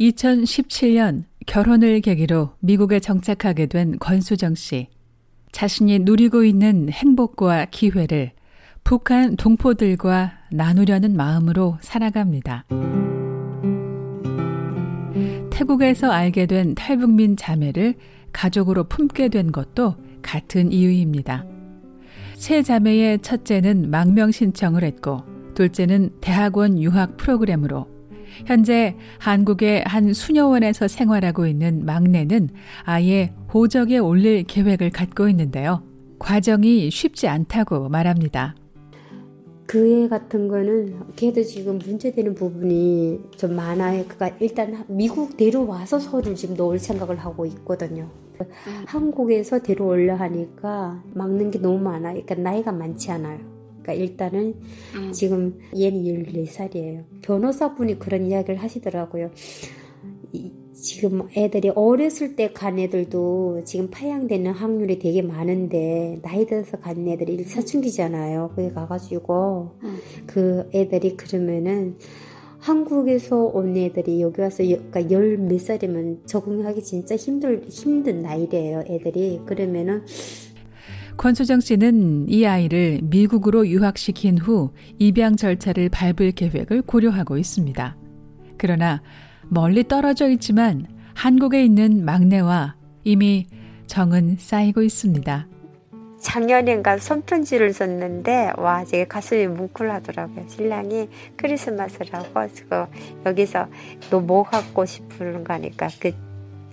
2017년 결혼을 계기로 미국에 정착하게 된 권수정 씨. 자신이 누리고 있는 행복과 기회를 북한 동포들과 나누려는 마음으로 살아갑니다. 태국에서 알게 된 탈북민 자매를 가족으로 품게 된 것도 같은 이유입니다. 세 자매의 첫째는 망명 신청을 했고, 둘째는 대학원 유학 프로그램으로 현재 한국의 한 수녀원에서 생활하고 있는 막내는 아예 호적에 올릴 계획을 갖고 있는데요. 과정이 쉽지 않다고 말합니다. 그 애 같은 거는 걔도 지금 문제되는 부분이 좀 많아요. 그러니까 일단 미국 데려와서 서를 지금 놓을 생각을 하고 있거든요. 음. 한국에서 데려올려 하니까 막는 게 너무 많아요. 그러니까 나이가 많지 않아요. 그러니까 일단은 음. 지금 얘는 14살이에요. 변호사분이 그런 이야기를 하시더라고요. 이, 지금 애들이 어렸을 때 간 애들도 지금 파양되는 확률이 되게 많은데 나이 들어서 간 애들이 사춘기잖아요. 거기 가가지고 음. 그 애들이 그러면은 한국에서 온 애들이 여기 와서 그러니까 열 몇 살이면 적응하기 진짜 힘들 힘든 나이래요. 애들이 그러면은 권수정 씨는 이 아이를 미국으로 유학시킨 후 입양 절차를 밟을 계획을 고려하고 있습니다. 그러나 멀리 떨어져 있지만 한국에 있는 막내와 이미 정은 쌓이고 있습니다. 작년인가 손편지를 썼는데 와 제가 가슴이 뭉클하더라고요. 신랑이 크리스마스라고 지금 여기서 너 뭐 갖고 싶은 거니까 그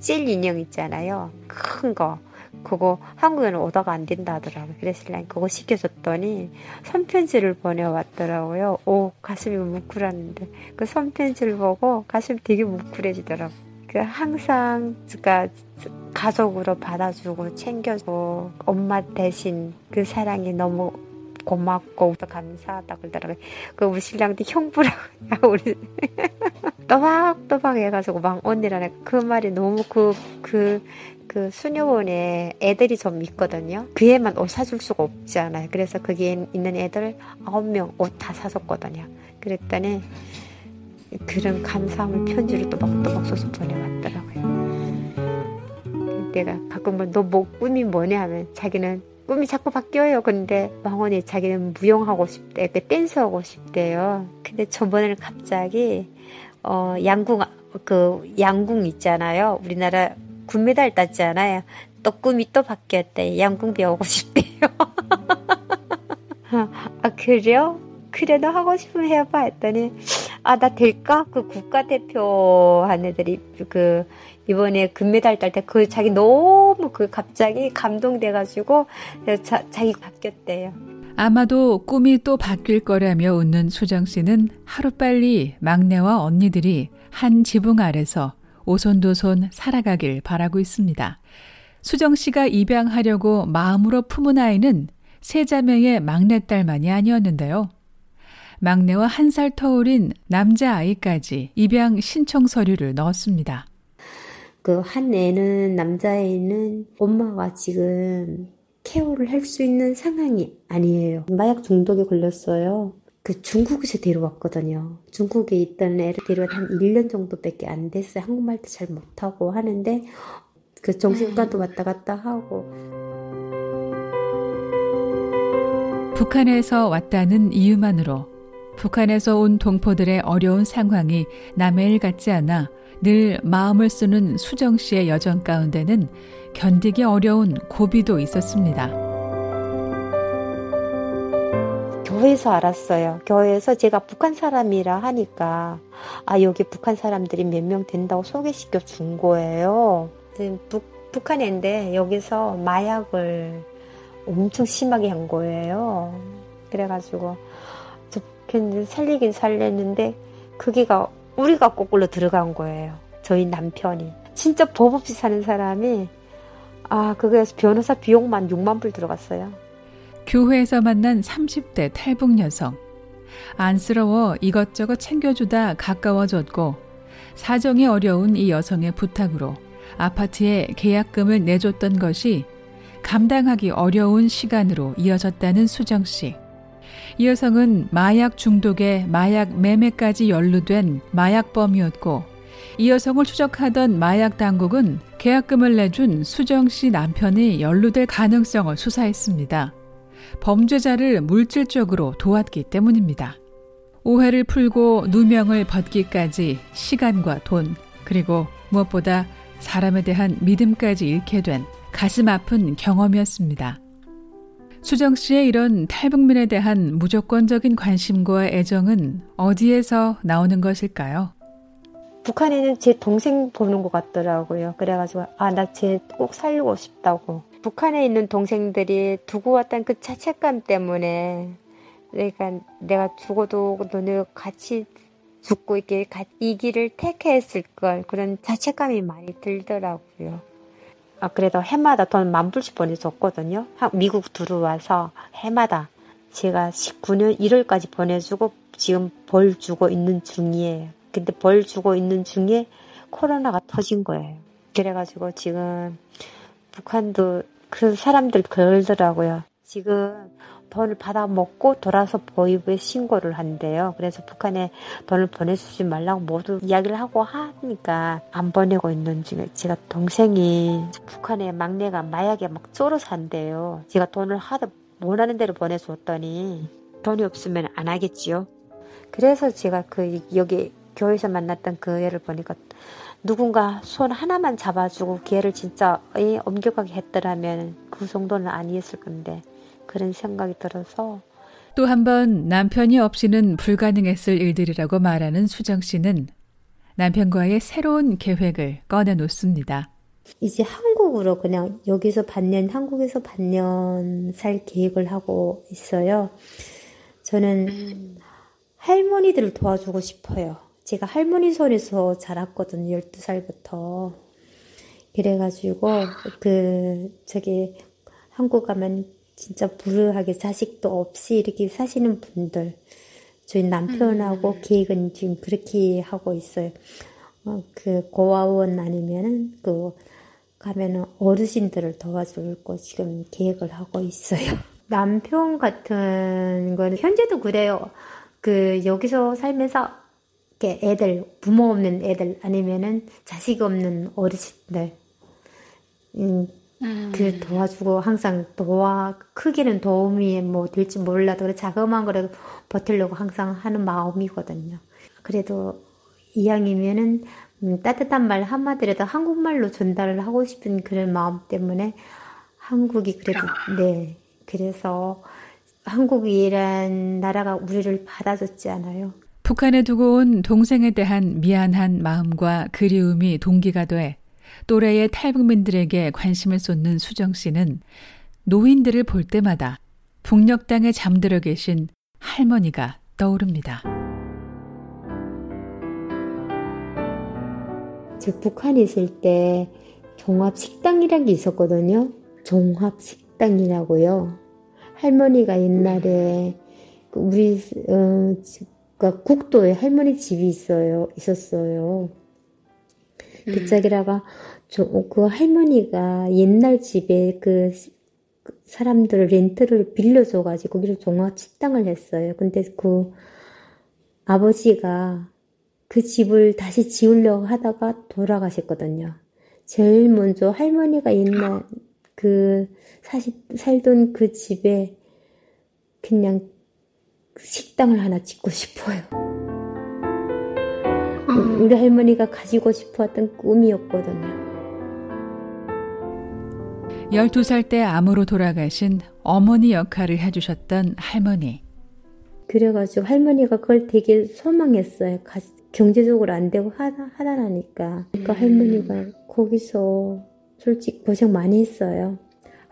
찔 인형 있잖아요. 큰 거. 그거 한국에는 오다가 안 된다 하더라고요. 그래서 신랑이 그거 시켜줬더니 손편지를 보내왔더라고요. 오, 가슴이 뭉클했는데. 그 손편지를 보고 가슴이 되게 뭉클해지더라고요. 그 항상, 그니까 가족으로 받아주고 챙겨주고 엄마 대신 그 사랑이 너무 고맙고 또 감사하다 그러더라고요. 그 우리 신랑도 형부라고 우리 또박또박 해가지고 막 언니랑 그 말이 너무 그 그 그, 그 수녀원에 애들이 좀 있거든요. 그 애만 옷 사줄 수가 없잖아요. 그래서 거기에 있는 애들 아홉 명 옷 다 사줬거든요. 그랬더니 그런 감사함을 편지를 또박또박 써서 보내왔더라고요. 내가 가끔은 너 뭐 꿈이 뭐냐 하면 자기는 꿈이 자꾸 바뀌어요. 근데 망원이 자기는 무용하고 싶대. 그 댄스 하고 싶대요. 근데 저번에는 갑자기 어 양궁 그 양궁 있잖아요. 우리나라 군메달 땄잖아요. 또 꿈이 또 바뀌었대. 양궁 배우고 싶대요. 아 그래요? 그래 너 하고 싶으면 해봐 했더니 아 나 될까? 그 국가대표 한 애들이 그 이번에 금메달 딸 때 그 자기 너무 그 갑자기 감동돼가지고 자, 자기 바뀌었대요. 아마도 꿈이 또 바뀔 거라며 웃는 수정 씨는 하루빨리 막내와 언니들이 한 지붕 아래서 오손도손 살아가길 바라고 있습니다. 수정 씨가 입양하려고 마음으로 품은 아이는 세 자매의 막내딸만이 아니었는데요. 막내와 한 살 터울인 남자아이까지 입양 신청 서류를 넣었습니다. 그 한 애는 남자애는 엄마가 지금 케어를 할 수 있는 상황이 아니에요. 마약 중독에 걸렸어요. 그 중국에서 데려왔거든요. 중국에 있던 애를 데려와 한 1년 정도밖에 안 됐어요. 한국말도 잘 못하고 하는데 그 정신과도 왔다 갔다 하고 북한에서 왔다는 이유만으로 북한에서 온 동포들의 어려운 상황이 남의 일 같지 않아 늘 마음을 쓰는 수정 씨의 여정 가운데는 견디기 어려운 고비도 있었습니다. 교회에서 알았어요. 교회에서 제가 북한 사람이라 하니까 아 여기 북한 사람들이 몇 명 된다고 소개시켜 준 거예요. 북, 북한인데 여기서 마약을 엄청 심하게 한 거예요. 그래가지고 살리긴 살렸는데 그게가 우리가 거꾸로 들어간 거예요. 저희 남편이. 진짜 법 없이 사는 사람이 아, 그거에서 변호사 비용만 6만 불 들어갔어요. 교회에서 만난 30대 탈북 여성. 안쓰러워 이것저것 챙겨주다 가까워졌고 사정이 어려운 이 여성의 부탁으로 아파트에 계약금을 내줬던 것이 감당하기 어려운 시간으로 이어졌다는 수정 씨. 이 여성은 마약 중독에 마약 매매까지 연루된 마약범이었고 이 여성을 추적하던 마약 당국은 계약금을 내준 수정 씨 남편이 연루될 가능성을 수사했습니다. 범죄자를 물질적으로 도왔기 때문입니다. 오해를 풀고 누명을 벗기까지 시간과 돈, 그리고 무엇보다 사람에 대한 믿음까지 잃게 된 가슴 아픈 경험이었습니다. 수정 씨의 이런 탈북민에 대한 무조건적인 관심과 애정은 어디에서 나오는 것일까요? 북한에는 제 동생 보는 것 같더라고요. 그래가지고 아 나 쟤 꼭 살리고 싶다고. 북한에 있는 동생들이 두고 왔던 그 자책감 때문에 그러니까 내가 죽어도 너네 같이 죽고 이렇게 이 길을 택했을 걸 그런 자책감이 많이 들더라고요. 아 그래도 해마다 돈 만 불씩 보내줬거든요. 미국 들어와서 해마다 제가 19년 1월까지 보내주고 지금 벌 주고 있는 중이에요. 근데 벌 주고 있는 중에 코로나가 터진 거예요. 그래가지고 지금 북한도 그 사람들 그러더라고요. 지금 돈을 받아 먹고 돌아서 보이부에 신고를 한대요. 그래서 북한에 돈을 보내주지 말라고 모두 이야기를 하고 하니까 안 보내고 있는 중에 제가 동생이 북한에 막내가 마약에 막 쫄어 산대요. 제가 돈을 하도 원하는 대로 보내줬더니 돈이 없으면 안 하겠지요. 그래서 제가 그 여기 교회에서 만났던 그 애를 보니까 누군가 손 하나만 잡아주고 걔를 진짜 엄격하게 했더라면 그 정도는 아니었을 건데 그런 생각이 들어서 또 한 번 남편이 없이는 불가능했을 일들이라고 말하는 수정 씨는 남편과의 새로운 계획을 꺼내 놓습니다. 이제 한국으로 그냥 여기서 반년, 한국에서 반년 살 계획을 하고 있어요. 저는 음. 할머니들을 도와주고 싶어요. 제가 할머니 손에서 자랐거든요. 12살부터. 그래가지고, 그, 저기, 한국 가면 진짜 불우하게 자식도 없이 이렇게 사시는 분들. 저희 남편하고 음. 계획은 지금 그렇게 하고 있어요. 어, 그 고아원 아니면은 그 가면은 어르신들을 도와줄 거 지금 계획을 하고 있어요. 남편 같은 거는 현재도 그래요. 그 여기서 살면서 애들, 부모 없는 애들, 아니면은 자식 없는 어르신들, 음, 음. 그 도와주고 항상 도와, 크게는 도움이 뭐 될지 몰라도 그래 자그마한 거라도 버틸려고 항상 하는 마음이거든요. 그래도 이왕이면은 음, 따뜻한 말 한마디라도 한국말로 전달을 하고 싶은 그런 마음 때문에 한국이 그래도, 네. 그래서 한국이란 나라가 우리를 받아줬지 않아요. 북한에 두고 온 동생에 대한 미안한 마음과 그리움이 동기가 돼 또래의 탈북민들에게 관심을 쏟는 수정 씨는 노인들을 볼 때마다 북녘 땅에 잠들어 계신 할머니가 떠오릅니다. 저 북한에 있을 때 종합식당이라는 게 있었거든요. 종합식당이라고요. 할머니가 옛날에 그 우리 어, 그러니까 국도에 할머니 집이 있어요. 있었어요. 음. 그 짝이라가 그 할머니가 옛날 집에 그 사람들을 렌트를 빌려줘가지고 거기서 종합 식당을 했어요. 근데 그 아버지가 그 집을 다시 지으려고 하다가 돌아가셨거든요. 제일 먼저 할머니가 옛날 그 사시, 살던 그 집에 그냥 식당을 하나 짓고 싶어요. 음. 우리 할머니가 가지고 싶었던 꿈이었거든요. 12살 때 암으로 돌아가신 어머니 역할을 해주셨던 할머니. 그래가지고 할머니가 그걸 되게 소망했어요. 경제적으로 안 되고 하다, 하다라니까. 그러니까 할머니가 거기서 솔직히 고생 많이 했어요.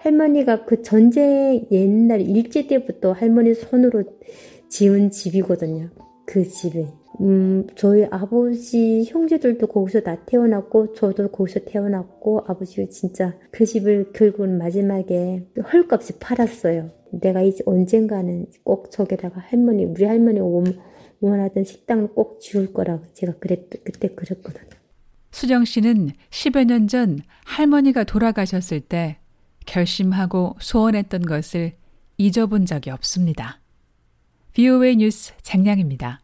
할머니가 그 전쟁 옛날 일제 때부터 할머니 손으로 지은 집이거든요. 그 집에. 음, 저희 아버지 형제들도 거기서 다 태어났고, 저도 거기서 태어났고, 아버지가 진짜 그 집을 결국은 마지막에 헐값이 팔았어요. 내가 이제 언젠가는 꼭 저기다가 할머니, 우리 할머니가 원하던 식당을 꼭 지을 거라고 제가 그랬, 그때 그랬거든요. 수정 씨는 10여 년 전 할머니가 돌아가셨을 때 결심하고 소원했던 것을 잊어본 적이 없습니다. VOA 뉴스 장량입니다.